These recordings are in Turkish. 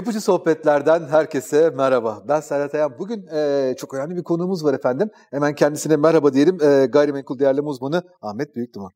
Yapıcı Sohbetler'den herkese merhaba. Ben Serhat Ayan. Bugün e, çok önemli bir konuğumuz var efendim. Hemen kendisine merhaba diyelim. E, gayrimenkul değerleme uzmanı Ahmet Büyükduman.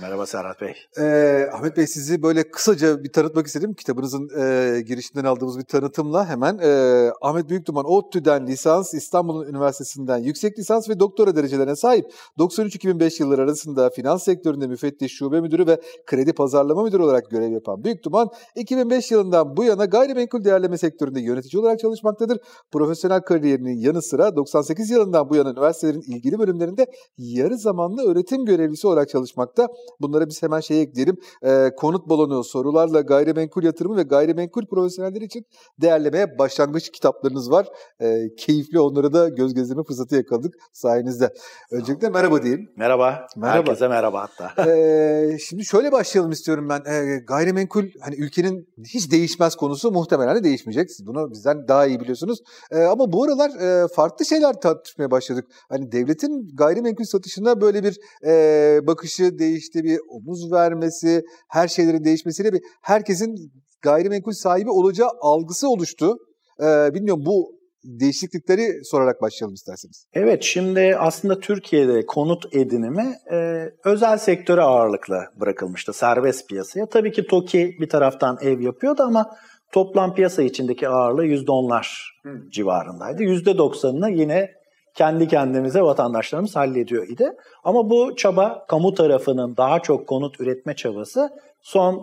Merhaba Serhat Bey. Ee, Ahmet Bey sizi böyle kısaca bir tanıtmak istedim. Kitabınızın e, girişinden aldığımız bir tanıtımla hemen e, Ahmet Büyükduman ODTÜ'den lisans, İstanbul Üniversitesi'nden yüksek lisans ve doktora derecelerine sahip. 93-2005 yılları arasında finans sektöründe müfettiş şube müdürü ve kredi pazarlama müdürü olarak görev yapan Büyükduman, 2005 yılından bu yana gayrimenkul değerleme sektöründe yönetici olarak çalışmaktadır. Profesyonel kariyerinin yanı sıra 98 yılından bu yana üniversitelerin ilgili bölümlerinde yarı zamanlı öğretim görevlisi olarak çalışmakta. Bunlara biz hemen şey ekleyelim. E, konut balonu sorularla gayrimenkul yatırımı ve gayrimenkul profesyonelleri için değerlemeye başlangıç kitaplarınız var. E, keyifli onları da göz gezdirme fırsatı yakaladık sayenizde. Öncelikle merhaba diyeyim. Merhaba. merhaba. Herkese merhaba hatta. e, şimdi şöyle başlayalım istiyorum ben. E, gayrimenkul hani ülkenin hiç değişmez konusu muhtemelen de değişmeyecek. Siz bunu bizden daha iyi biliyorsunuz. E, ama bu aralar e, farklı şeyler tartışmaya başladık. Hani devletin gayrimenkul satışına böyle bir e, bakışı değişti işte bir omuz vermesi, her şeylerin değişmesiyle bir herkesin gayrimenkul sahibi olacağı algısı oluştu. Ee, bilmiyorum bu değişiklikleri sorarak başlayalım isterseniz. Evet şimdi aslında Türkiye'de konut edinimi e, özel sektöre ağırlıklı bırakılmıştı serbest piyasaya. Tabii ki TOKİ bir taraftan ev yapıyordu ama toplam piyasa içindeki ağırlığı %10'lar hmm. civarındaydı. %90'ını yine kendi kendimize vatandaşlarımız hallediyor idi. Ama bu çaba kamu tarafının daha çok konut üretme çabası son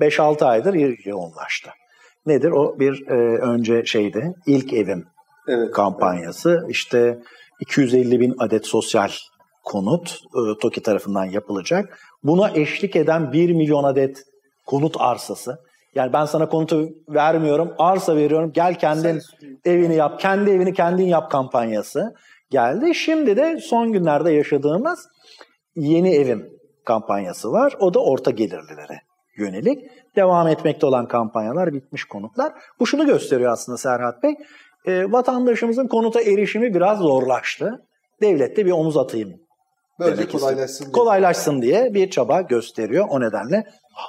5-6 aydır yoğunlaştı. Nedir? O bir e, önce şeydi, ilk evim evet, kampanyası. Evet. İşte 250 bin adet sosyal konut e, TOKİ tarafından yapılacak. Buna eşlik eden 1 milyon adet konut arsası. Yani ben sana konutu vermiyorum, arsa veriyorum. Gel kendin evini yap, kendi evini kendin yap kampanyası geldi. Şimdi de son günlerde yaşadığımız yeni evim kampanyası var. O da orta gelirlilere yönelik. Devam etmekte olan kampanyalar, bitmiş konutlar. Bu şunu gösteriyor aslında Serhat Bey. E, vatandaşımızın konuta erişimi biraz zorlaştı. Devlet de bir omuz atayım. Böylece kolaylaşsın diye. Kolaylaşsın diye bir çaba gösteriyor. O nedenle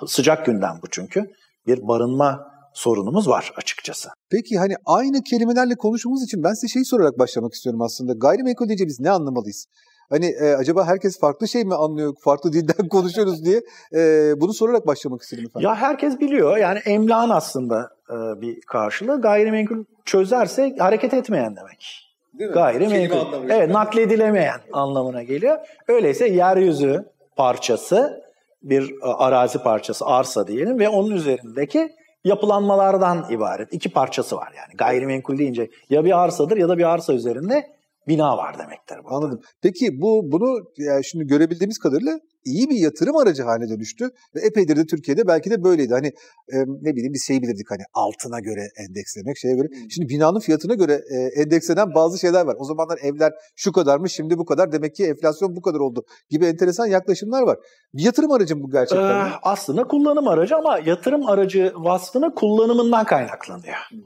sıcak gündem bu çünkü. Bir barınma sorunumuz var açıkçası. Peki hani aynı kelimelerle konuşmamız için ben size şeyi sorarak başlamak istiyorum aslında. Gayrimenkul deyince biz ne anlamalıyız? Hani e, acaba herkes farklı şey mi anlıyor, farklı dilden konuşuyoruz diye e, bunu sorarak başlamak istedim efendim. Ya herkes biliyor. Yani emlakın aslında e, bir karşılığı. Gayrimenkul çözerse hareket etmeyen demek. Değil mi? Gayrimenkul. Evet, nakledilemeyen anlamına geliyor. Öyleyse yeryüzü parçası, bir e, arazi parçası, arsa diyelim ve onun üzerindeki yapılanmalardan ibaret. İki parçası var yani. Gayrimenkul deyince ya bir arsadır ya da bir arsa üzerinde bina var demektir. Burada. Anladım. Peki bu bunu yani şimdi görebildiğimiz kadarıyla iyi bir yatırım aracı haline dönüştü ve epeydir de Türkiye'de belki de böyleydi. Hani e, ne bileyim bir şey bilirdik hani altına göre endekslemek şeye göre. Hmm. Şimdi binanın fiyatına göre e, endekslenen bazı şeyler var. O zamanlar evler şu kadarmış şimdi bu kadar demek ki enflasyon bu kadar oldu gibi enteresan yaklaşımlar var. Bir yatırım aracı mı bu gerçekten? Ee, aslında kullanım aracı ama yatırım aracı vasfını kullanımından kaynaklanıyor. Hmm.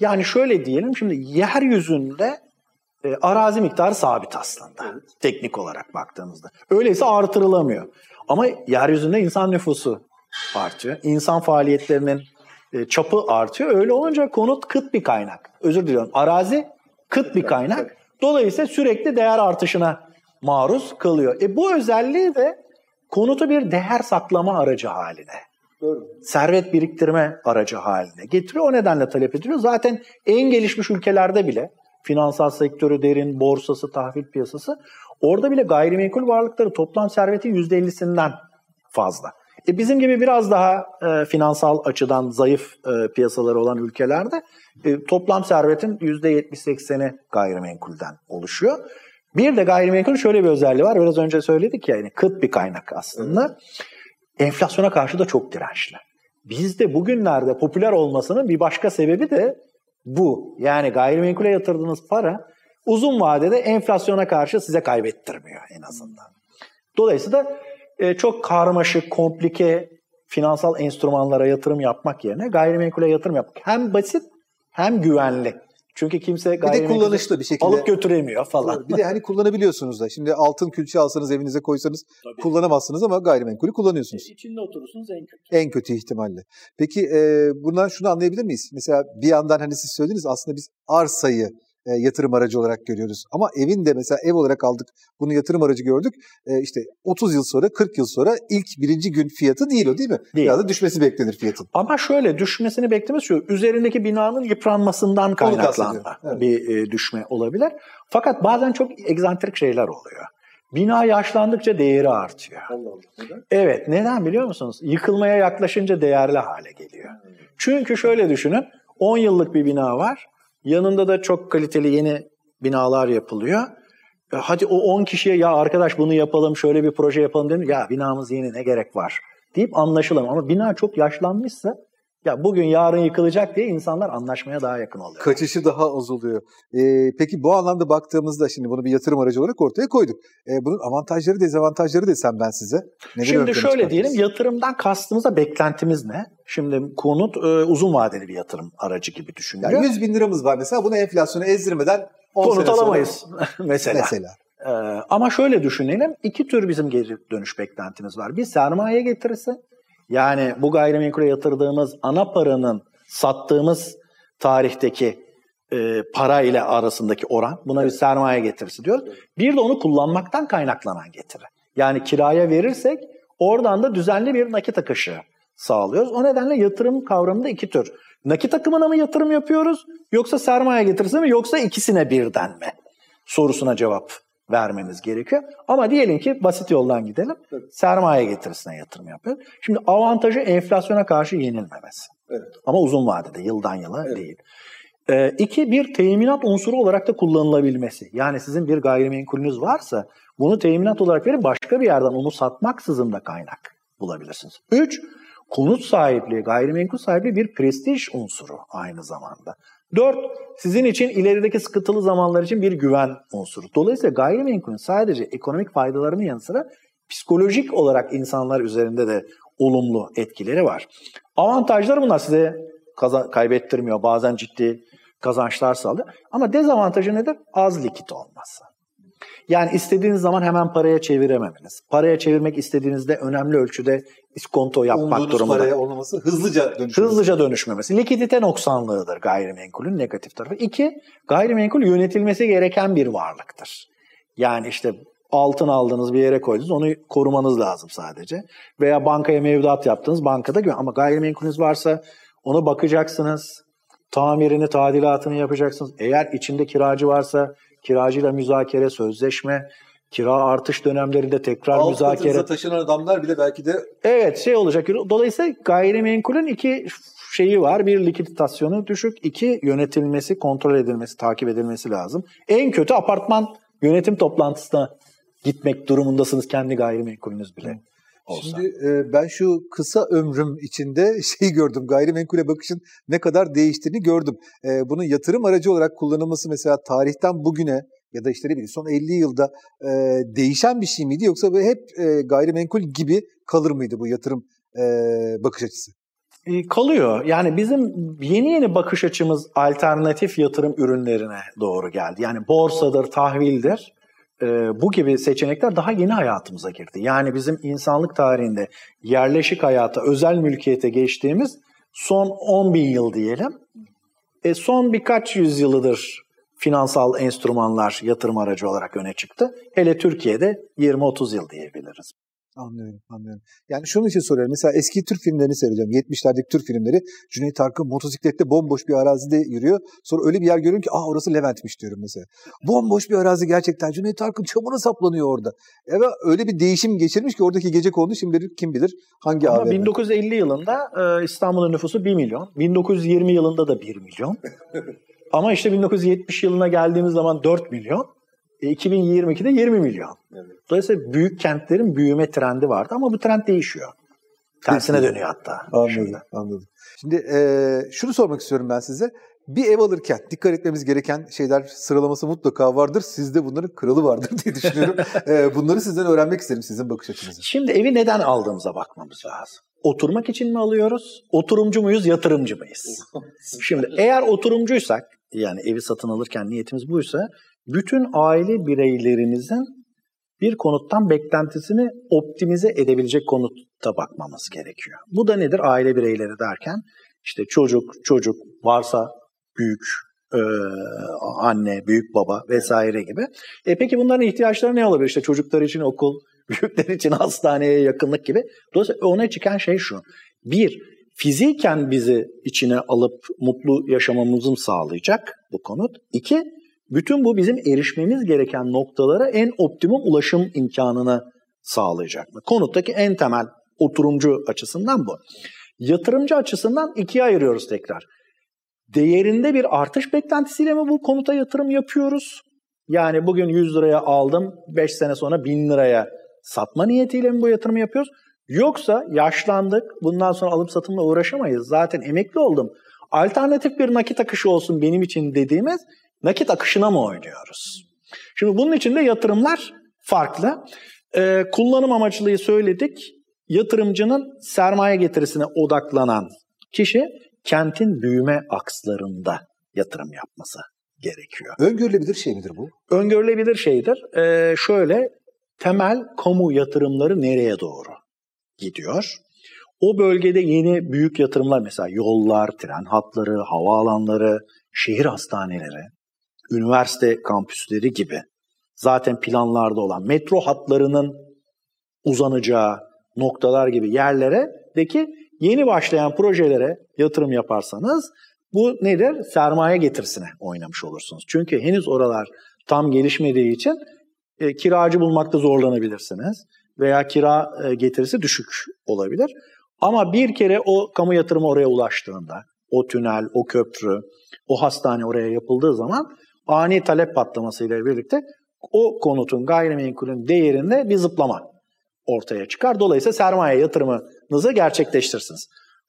Yani şöyle diyelim şimdi yeryüzünde e, arazi miktarı sabit aslında evet. teknik olarak baktığımızda. Öyleyse artırılamıyor. Ama yeryüzünde insan nüfusu artıyor. İnsan faaliyetlerinin e, çapı artıyor. Öyle olunca konut kıt bir kaynak. Özür diliyorum. Arazi kıt bir kaynak. Dolayısıyla sürekli değer artışına maruz kalıyor. E bu özelliği de konutu bir değer saklama aracı haline, Doğru. servet biriktirme aracı haline getiriyor. O nedenle talep ediliyor. Zaten en gelişmiş ülkelerde bile finansal sektörü derin, borsası, tahvil piyasası. Orada bile gayrimenkul varlıkları toplam servetin %50'sinden fazla. E bizim gibi biraz daha e, finansal açıdan zayıf e, piyasaları olan ülkelerde e, toplam servetin %70-80'i gayrimenkulden oluşuyor. Bir de gayrimenkul şöyle bir özelliği var. Biraz önce söyledik ya yani kıt bir kaynak aslında. Enflasyona karşı da çok dirençli. Bizde bugünlerde popüler olmasının bir başka sebebi de bu. Yani gayrimenkule yatırdığınız para uzun vadede enflasyona karşı size kaybettirmiyor en azından. Dolayısıyla e, çok karmaşık, komplike finansal enstrümanlara yatırım yapmak yerine gayrimenkule yatırım yapmak hem basit hem güvenli. Çünkü kimse Bir de kullanışlı bir şekilde. alıp götüremiyor falan. Bir de hani kullanabiliyorsunuz da. Şimdi altın külçe alsanız evinize koysanız Tabii. kullanamazsınız ama gayrimenkulü kullanıyorsunuz. İçinde oturursunuz en kötü. En kötü ihtimalle. Peki e, bundan şunu anlayabilir miyiz? Mesela bir yandan hani siz söylediniz aslında biz arsayı e, yatırım aracı olarak görüyoruz. Ama evin de mesela ev olarak aldık. Bunu yatırım aracı gördük. E, işte 30 yıl sonra 40 yıl sonra ilk birinci gün fiyatı değil o değil mi? Değil. Biraz da düşmesi beklenir fiyatın. Ama şöyle düşmesini beklemesi şu, üzerindeki binanın yıpranmasından evet. bir e, düşme olabilir. Fakat bazen çok egzantrik şeyler oluyor. Bina yaşlandıkça değeri artıyor. Allah Allah. Neden? Evet, neden biliyor musunuz? Yıkılmaya yaklaşınca değerli hale geliyor. Çünkü şöyle düşünün, 10 yıllık bir bina var. Yanında da çok kaliteli yeni binalar yapılıyor. E, Hadi o 10 kişiye ya arkadaş bunu yapalım, şöyle bir proje yapalım dedim. Ya binamız yeni ne gerek var deyip anlaşılalım. Ama bina çok yaşlanmışsa ya bugün yarın yıkılacak diye insanlar anlaşmaya daha yakın oluyor. Kaçışı daha az oluyor. E, peki bu anlamda baktığımızda şimdi bunu bir yatırım aracı olarak ortaya koyduk. E, bunun avantajları dezavantajları desem ben size. Ön Şimdi şöyle diyelim yatırımdan kastımıza beklentimiz ne? Şimdi konut e, uzun vadeli bir yatırım aracı gibi düşünülüyor. Yani 100 bin liramız var mesela bunu enflasyona ezdirmeden 10 konut alamayız mesela. Mesela. Ee, ama şöyle düşünelim. iki tür bizim geri dönüş beklentimiz var. Bir sermaye getirisi. Yani bu gayrimenkule yatırdığımız ana paranın sattığımız tarihteki e, para ile arasındaki oran. Buna bir sermaye getirisi diyoruz. Bir de onu kullanmaktan kaynaklanan getiri. Yani kiraya verirsek oradan da düzenli bir nakit akışı sağlıyoruz. O nedenle yatırım kavramında iki tür. Nakit akımına mı yatırım yapıyoruz yoksa sermaye getirisi mi yoksa ikisine birden mi? Sorusuna cevap vermemiz gerekiyor. Ama diyelim ki basit yoldan gidelim. Sermaye getirisine yatırım yapıyoruz. Şimdi avantajı enflasyona karşı yenilmemesi. Evet. Ama uzun vadede yıldan yıla değil. Ee, iki, bir teminat unsuru olarak da kullanılabilmesi. Yani sizin bir gayrimenkulünüz varsa bunu teminat olarak verip başka bir yerden onu satmaksızın da kaynak bulabilirsiniz. Üç, konut sahipliği, gayrimenkul sahipliği bir prestij unsuru aynı zamanda. Dört, sizin için ilerideki sıkıntılı zamanlar için bir güven unsuru. Dolayısıyla gayrimenkulün sadece ekonomik faydalarının yanı sıra psikolojik olarak insanlar üzerinde de olumlu etkileri var. Avantajları bunlar size kaza- kaybettirmiyor. Bazen ciddi kazançlar sağlıyor. Ama dezavantajı nedir? Az likit olması. Yani istediğiniz zaman hemen paraya çevirememeniz. Paraya çevirmek istediğinizde önemli ölçüde iskonto yapmak Umduğunuz durumunda. paraya olmaması hızlıca dönüşmesi. Hızlıca dönüşmemesi. Likidite noksanlığıdır gayrimenkulün negatif tarafı. İki, gayrimenkul yönetilmesi gereken bir varlıktır. Yani işte altın aldınız bir yere koydunuz onu korumanız lazım sadece. Veya bankaya mevduat yaptınız bankada güven. Ama gayrimenkulünüz varsa ona bakacaksınız. Tamirini, tadilatını yapacaksınız. Eğer içinde kiracı varsa kiracıyla müzakere, sözleşme, kira artış dönemlerinde tekrar Alt müzakere. taşınan adamlar bile belki de Evet şey olacak. Dolayısıyla gayrimenkulün iki şeyi var. Bir likiditasyonu düşük. iki yönetilmesi, kontrol edilmesi, takip edilmesi lazım. En kötü apartman yönetim toplantısına gitmek durumundasınız kendi gayrimenkulünüz bile olsa. Şimdi e, ben şu kısa ömrüm içinde şeyi gördüm. Gayrimenkule bakışın ne kadar değiştiğini gördüm. E, bunun yatırım aracı olarak kullanılması mesela tarihten bugüne ya da işte ne bileyim son 50 yılda e, değişen bir şey miydi yoksa hep e, gayrimenkul gibi kalır mıydı bu yatırım e, bakış açısı? E, kalıyor. Yani bizim yeni yeni bakış açımız alternatif yatırım ürünlerine doğru geldi. Yani borsadır, tahvildir. E, bu gibi seçenekler daha yeni hayatımıza girdi. Yani bizim insanlık tarihinde yerleşik hayata, özel mülkiyete geçtiğimiz son 10 bin yıl diyelim. E, son birkaç yüzyılıdır finansal enstrümanlar yatırım aracı olarak öne çıktı. Hele Türkiye'de 20-30 yıl diyebiliriz. Anlıyorum, anlıyorum. Yani şunun için soruyorum. Mesela eski Türk filmlerini seyrediyorum. 70'lerdeki Türk filmleri. Cüneyt Arkın motosiklette bomboş bir arazide yürüyor. Sonra öyle bir yer görüyorum ki ah orası Levent'miş diyorum mesela. Bomboş bir arazi gerçekten. Cüneyt Arkın çamura saplanıyor orada. Evet öyle bir değişim geçirmiş ki oradaki gece kondu şimdi kim bilir hangi Ama AVM. 1950 yılında e, İstanbul'un nüfusu 1 milyon. 1920 yılında da 1 milyon. Ama işte 1970 yılına geldiğimiz zaman 4 milyon. E, 2022'de 20 milyon. Dolayısıyla büyük kentlerin büyüme trendi vardı ama bu trend değişiyor. Tersine dönüyor hatta. Anladım, şimdi. anladım. Şimdi e, şunu sormak istiyorum ben size. Bir ev alırken dikkat etmemiz gereken şeyler sıralaması mutlaka vardır. Sizde bunların kralı vardır diye düşünüyorum. e, bunları sizden öğrenmek isterim sizin bakış açınızı. Şimdi evi neden aldığımıza bakmamız lazım. Oturmak için mi alıyoruz? Oturumcu muyuz, yatırımcı mıyız? Şimdi eğer oturumcuysak yani evi satın alırken niyetimiz buysa bütün aile bireylerimizin bir konuttan beklentisini optimize edebilecek konutta bakmamız gerekiyor. Bu da nedir aile bireyleri derken? işte çocuk, çocuk varsa büyük e, anne, büyük baba vesaire gibi. E peki bunların ihtiyaçları ne olabilir? İşte çocuklar için okul, büyükler için hastaneye yakınlık gibi. Dolayısıyla ona çıkan şey şu. Bir, fiziken bizi içine alıp mutlu yaşamamızı sağlayacak bu konut. İki, bütün bu bizim erişmemiz gereken noktalara en optimum ulaşım imkanını sağlayacak mı? Konuttaki en temel oturumcu açısından bu. Yatırımcı açısından ikiye ayırıyoruz tekrar. Değerinde bir artış beklentisiyle mi bu konuta yatırım yapıyoruz? Yani bugün 100 liraya aldım, 5 sene sonra 1000 liraya satma niyetiyle mi bu yatırımı yapıyoruz? Yoksa yaşlandık, bundan sonra alım satımla uğraşamayız. Zaten emekli oldum. Alternatif bir nakit akışı olsun benim için dediğimiz nakit akışına mı oynuyoruz? Şimdi bunun için de yatırımlar farklı. Ee, kullanım amaçlıyı söyledik. Yatırımcının sermaye getirisine odaklanan kişi kentin büyüme akslarında yatırım yapması gerekiyor. Öngörülebilir şey midir bu? Öngörülebilir şeydir. Ee, şöyle temel kamu yatırımları nereye doğru gidiyor? O bölgede yeni büyük yatırımlar mesela yollar, tren hatları, havaalanları, şehir hastaneleri, üniversite kampüsleri gibi zaten planlarda olan metro hatlarının uzanacağı noktalar gibi yerlere deki yeni başlayan projelere yatırım yaparsanız bu nedir? Sermaye getirisine oynamış olursunuz. Çünkü henüz oralar tam gelişmediği için e, kiracı bulmakta zorlanabilirsiniz veya kira e, getirisi düşük olabilir. Ama bir kere o kamu yatırımı oraya ulaştığında, o tünel, o köprü, o hastane oraya yapıldığı zaman ani talep patlamasıyla birlikte o konutun gayrimenkulün değerinde bir zıplama ortaya çıkar. Dolayısıyla sermaye yatırımınızı gerçekleştirirsiniz.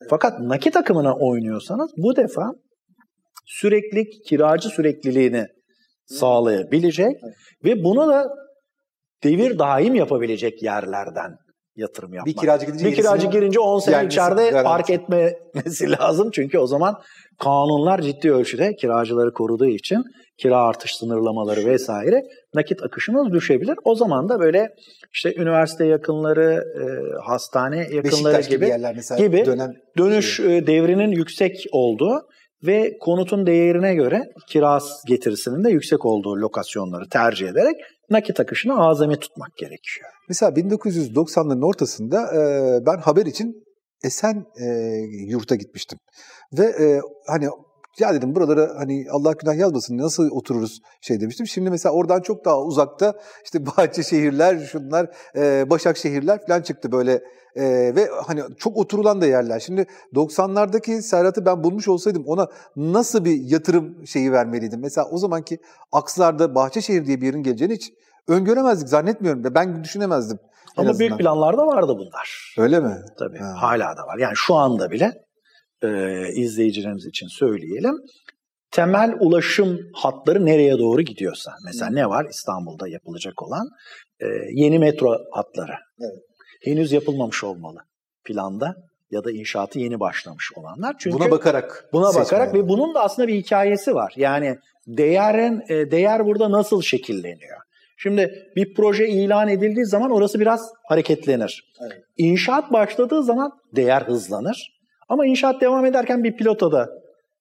Fakat nakit akımına oynuyorsanız bu defa sürekli kiracı sürekliliğini sağlayabilecek ve bunu da devir daim yapabilecek yerlerden yatırım yapmak. Bir kiracı gidince, bir kiracı girince 10 sene içeride garanti. park etmesi lazım. Çünkü o zaman kanunlar ciddi ölçüde kiracıları koruduğu için kira artış sınırlamaları vesaire nakit akışımız düşebilir. O zaman da böyle işte üniversite yakınları, e, hastane yakınları Beşiktaş gibi gibi, yerler mesela gibi dönem dönüş şey. devrinin yüksek olduğu ve konutun değerine göre kiraz getirisinin de yüksek olduğu lokasyonları tercih ederek nakit akışını azami tutmak gerekiyor. Mesela 1990'ların ortasında e, ben haber için Esen e, yurta gitmiştim. Ve e, hani ya dedim buralara hani Allah günah yazmasın nasıl otururuz şey demiştim. Şimdi mesela oradan çok daha uzakta işte Bahçeşehirler, şunlar, e, Başakşehirler falan çıktı böyle e, ve hani çok oturulan da yerler. Şimdi 90'lardaki Serhat'ı ben bulmuş olsaydım ona nasıl bir yatırım şeyi vermeliydim? Mesela o zamanki akslarda Bahçeşehir diye bir yerin geleceğini hiç öngöremezdik zannetmiyorum. Ben düşünemezdim. Ama büyük planlarda vardı bunlar. Öyle mi? Tabii. Ha. Hala da var. Yani şu anda bile e, izleyicilerimiz için söyleyelim. Temel ulaşım hatları nereye doğru gidiyorsa. Mesela ne var İstanbul'da yapılacak olan e, yeni metro hatları. Evet. Henüz yapılmamış olmalı planda ya da inşaatı yeni başlamış olanlar. Çünkü buna bakarak buna bakarak ve bunun da aslında bir hikayesi var. Yani değerin e, değer burada nasıl şekilleniyor? Şimdi bir proje ilan edildiği zaman orası biraz hareketlenir. Evet. İnşaat başladığı zaman değer hızlanır. Ama inşaat devam ederken bir pilotada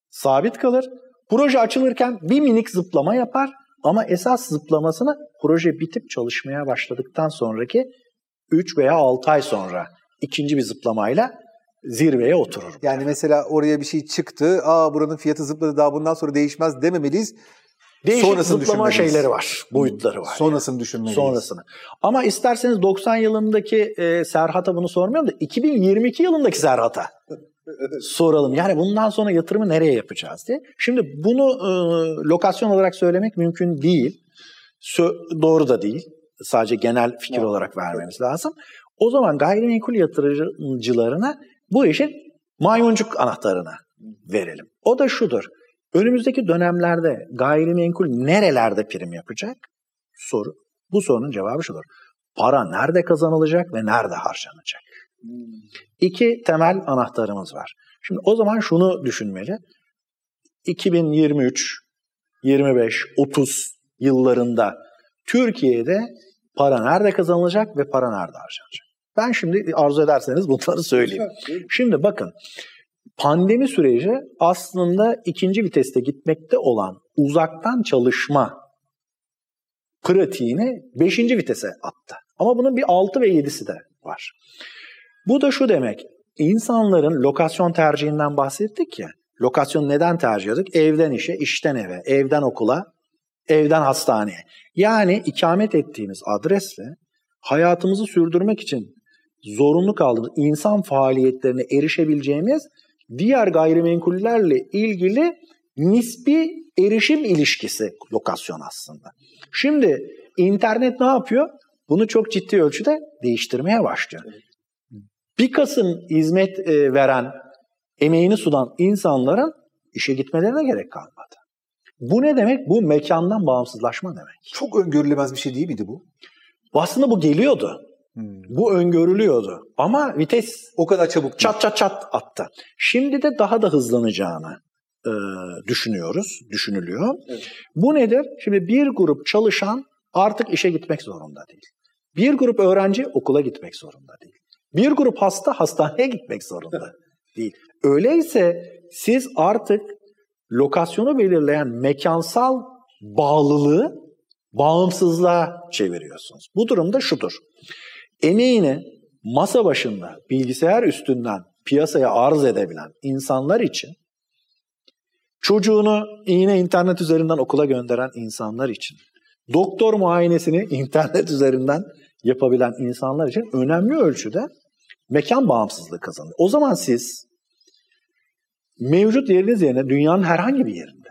sabit kalır. Proje açılırken bir minik zıplama yapar ama esas zıplamasını proje bitip çalışmaya başladıktan sonraki 3 veya 6 ay sonra ikinci bir zıplamayla zirveye oturur. Yani mesela oraya bir şey çıktı, aa buranın fiyatı zıpladı daha bundan sonra değişmez dememeliyiz. Değişik Sonrasını zıplama şeyleri var, boyutları var. Sonrasını yani. düşünmeliyiz. Sonrasını. Ama isterseniz 90 yılındaki e, Serhat'a bunu sormuyorum da 2022 yılındaki Serhat'a soralım. Yani bundan sonra yatırımı nereye yapacağız diye. Şimdi bunu e, lokasyon olarak söylemek mümkün değil. Sö- doğru da değil. Sadece genel fikir evet. olarak vermemiz lazım. O zaman gayrimenkul yatırımcılarına bu işin maymuncuk anahtarını verelim. O da şudur. Önümüzdeki dönemlerde gayrimenkul nerelerde prim yapacak? Soru. Bu sorunun cevabı şudur. Para nerede kazanılacak ve nerede harcanacak? İki temel anahtarımız var. Şimdi o zaman şunu düşünmeli. 2023 25-30 yıllarında Türkiye'de para nerede kazanılacak ve para nerede harcanacak? Ben şimdi arzu ederseniz bunları söyleyeyim. Şimdi bakın pandemi süreci aslında ikinci viteste gitmekte olan uzaktan çalışma pratiğini beşinci vitese attı. Ama bunun bir altı ve yedisi de var. Bu da şu demek, insanların lokasyon tercihinden bahsettik ya, lokasyon neden tercih ediyorduk? Evden işe, işten eve, evden okula, evden hastaneye. Yani ikamet ettiğimiz adresle hayatımızı sürdürmek için zorunlu kaldığımız insan faaliyetlerine erişebileceğimiz diğer gayrimenkullerle ilgili nispi erişim ilişkisi lokasyon aslında. Şimdi internet ne yapıyor? Bunu çok ciddi ölçüde değiştirmeye başlıyor. Bir Kasım hizmet e, veren, emeğini sunan insanların işe gitmelerine gerek kalmadı. Bu ne demek? Bu mekandan bağımsızlaşma demek. Çok öngörülemez bir şey değil miydi bu? Aslında bu geliyordu. Hmm. Bu öngörülüyordu. Ama vites o kadar çabuk çat çat çat attı. Şimdi de daha da hızlanacağını e, düşünüyoruz, düşünülüyor. Evet. Bu nedir? Şimdi bir grup çalışan artık işe gitmek zorunda değil. Bir grup öğrenci okula gitmek zorunda değil. Bir grup hasta hastaneye gitmek zorunda değil. Öyleyse siz artık lokasyonu belirleyen mekansal bağlılığı bağımsızlığa çeviriyorsunuz. Bu durumda şudur. Emeğini masa başında bilgisayar üstünden piyasaya arz edebilen insanlar için çocuğunu yine internet üzerinden okula gönderen insanlar için doktor muayenesini internet üzerinden yapabilen insanlar için önemli ölçüde mekan bağımsızlığı kazanıyor. O zaman siz mevcut yeriniz yerine dünyanın herhangi bir yerinde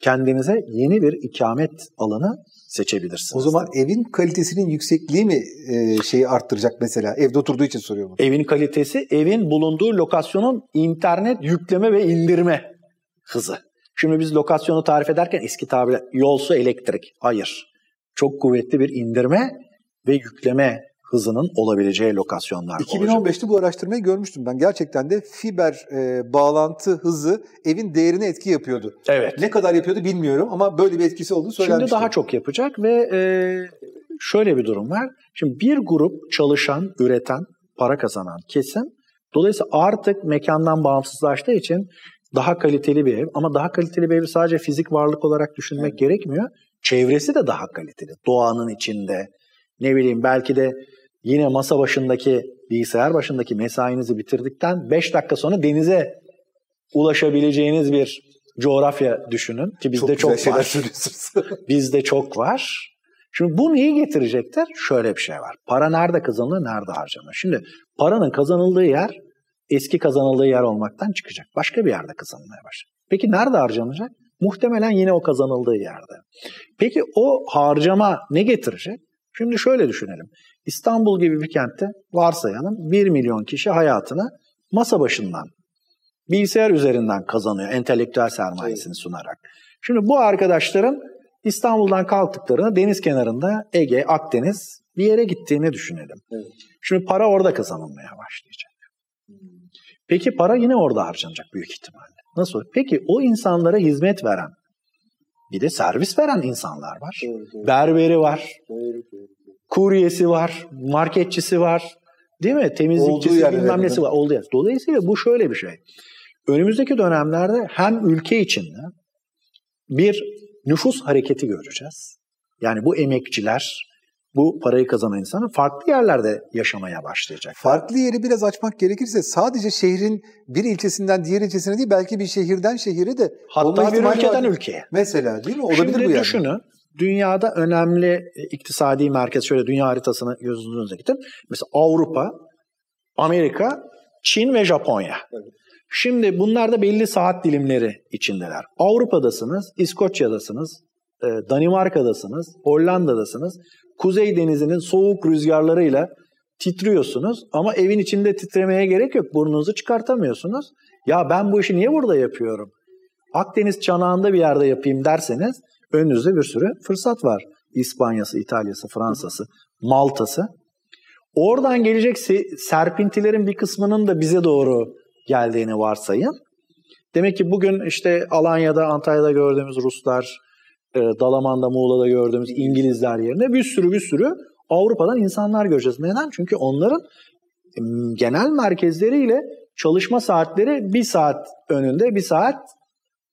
kendinize yeni bir ikamet alanı seçebilirsiniz. O zaman evin kalitesinin yüksekliği mi e, şeyi arttıracak mesela? Evde oturduğu için soruyorum. Evin kalitesi, evin bulunduğu lokasyonun internet yükleme ve indirme hızı. Şimdi biz lokasyonu tarif ederken eski tabirle yol su elektrik. Hayır. Çok kuvvetli bir indirme ve yükleme hızının olabileceği lokasyonlar 2015'te olacak. bu araştırmayı görmüştüm ben. Gerçekten de fiber e, bağlantı hızı evin değerine etki yapıyordu. Evet. Ne kadar yapıyordu bilmiyorum ama böyle bir etkisi olduğu söylenmişti. Şimdi daha çok yapacak ve e, şöyle bir durum var. Şimdi bir grup çalışan, üreten, para kazanan kesim dolayısıyla artık mekandan bağımsızlaştığı için daha kaliteli bir ev ama daha kaliteli bir evi sadece fizik varlık olarak düşünmek evet. gerekmiyor. Çevresi de daha kaliteli. Doğanın içinde ne bileyim belki de yine masa başındaki bilgisayar başındaki mesainizi bitirdikten 5 dakika sonra denize ulaşabileceğiniz bir coğrafya düşünün ki bizde çok, çok var. bizde çok var. Şimdi bu neyi getirecektir? Şöyle bir şey var. Para nerede kazanılır, nerede harcanır? Şimdi paranın kazanıldığı yer eski kazanıldığı yer olmaktan çıkacak. Başka bir yerde kazanılmaya başlayacak. Peki nerede harcanacak? Muhtemelen yine o kazanıldığı yerde. Peki o harcama ne getirecek? Şimdi şöyle düşünelim. İstanbul gibi bir kentte varsayalım 1 milyon kişi hayatını masa başından, bilgisayar üzerinden kazanıyor entelektüel sermayesini sunarak. Şimdi bu arkadaşların İstanbul'dan kalktıklarını deniz kenarında Ege, Akdeniz bir yere gittiğini düşünelim. Evet. Şimdi para orada kazanılmaya başlayacak. Peki para yine orada harcanacak büyük ihtimalle. Nasıl? Peki o insanlara hizmet veren, bir de servis veren insanlar var. Berberi var, kuryesi var, marketçisi var, değil mi? Temizlikçisi bilmem nesi var. Olduğu yer. Dolayısıyla bu şöyle bir şey. Önümüzdeki dönemlerde hem ülke içinde bir nüfus hareketi göreceğiz. Yani bu emekçiler, bu parayı kazanan insanın farklı yerlerde yaşamaya başlayacak. Farklı yeri biraz açmak gerekirse sadece şehrin bir ilçesinden diğer ilçesine değil belki bir şehirden şehire de hatta bir ülkeden var. ülkeye. Mesela değil mi? Olabilir Şimdi bu yani. düşünün. Dünyada önemli e, iktisadi merkez şöyle dünya haritasını gözünüze getirin. Mesela Avrupa, Amerika, Çin ve Japonya. Evet. Şimdi bunlar da belli saat dilimleri içindeler. Avrupa'dasınız, İskoçya'dasınız, e, Danimarka'dasınız, Hollanda'dasınız. Kuzey Denizi'nin soğuk rüzgarlarıyla titriyorsunuz ama evin içinde titremeye gerek yok. Burnunuzu çıkartamıyorsunuz. Ya ben bu işi niye burada yapıyorum? Akdeniz çanağında bir yerde yapayım derseniz önünüzde bir sürü fırsat var. İspanya'sı, İtalya'sı, Fransa'sı, Malta'sı. Oradan gelecek serpintilerin bir kısmının da bize doğru geldiğini varsayın. Demek ki bugün işte Alanya'da, Antalya'da gördüğümüz Ruslar, e, Dalaman'da, Muğla'da gördüğümüz İngilizler yerine bir sürü bir sürü Avrupa'dan insanlar göreceğiz. Neden? Çünkü onların genel merkezleriyle çalışma saatleri bir saat önünde, bir saat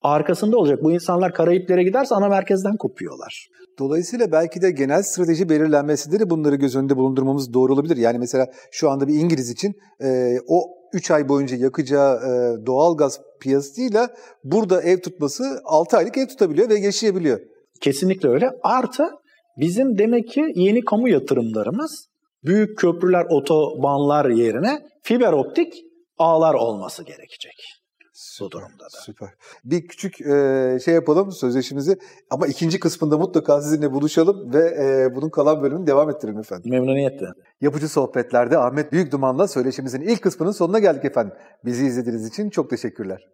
arkasında olacak. Bu insanlar Karayiplere giderse ana merkezden kopuyorlar. Dolayısıyla belki de genel strateji belirlenmesinde de bunları göz önünde bulundurmamız doğru olabilir. Yani mesela şu anda bir İngiliz için e, o 3 ay boyunca yakacağı e, doğal gaz piyasasıyla burada ev tutması 6 aylık ev tutabiliyor ve yaşayabiliyor. Kesinlikle öyle. Artı bizim demek ki yeni kamu yatırımlarımız büyük köprüler, otobanlar yerine fiber optik ağlar olması gerekecek bu durumda da. Süper. Bir küçük e, şey yapalım sözleşimizi ama ikinci kısmında mutlaka sizinle buluşalım ve e, bunun kalan bölümünü devam ettirelim efendim. Memnuniyetle. Yapıcı sohbetlerde Ahmet Büyükduman'la söyleşimizin ilk kısmının sonuna geldik efendim. Bizi izlediğiniz için çok teşekkürler.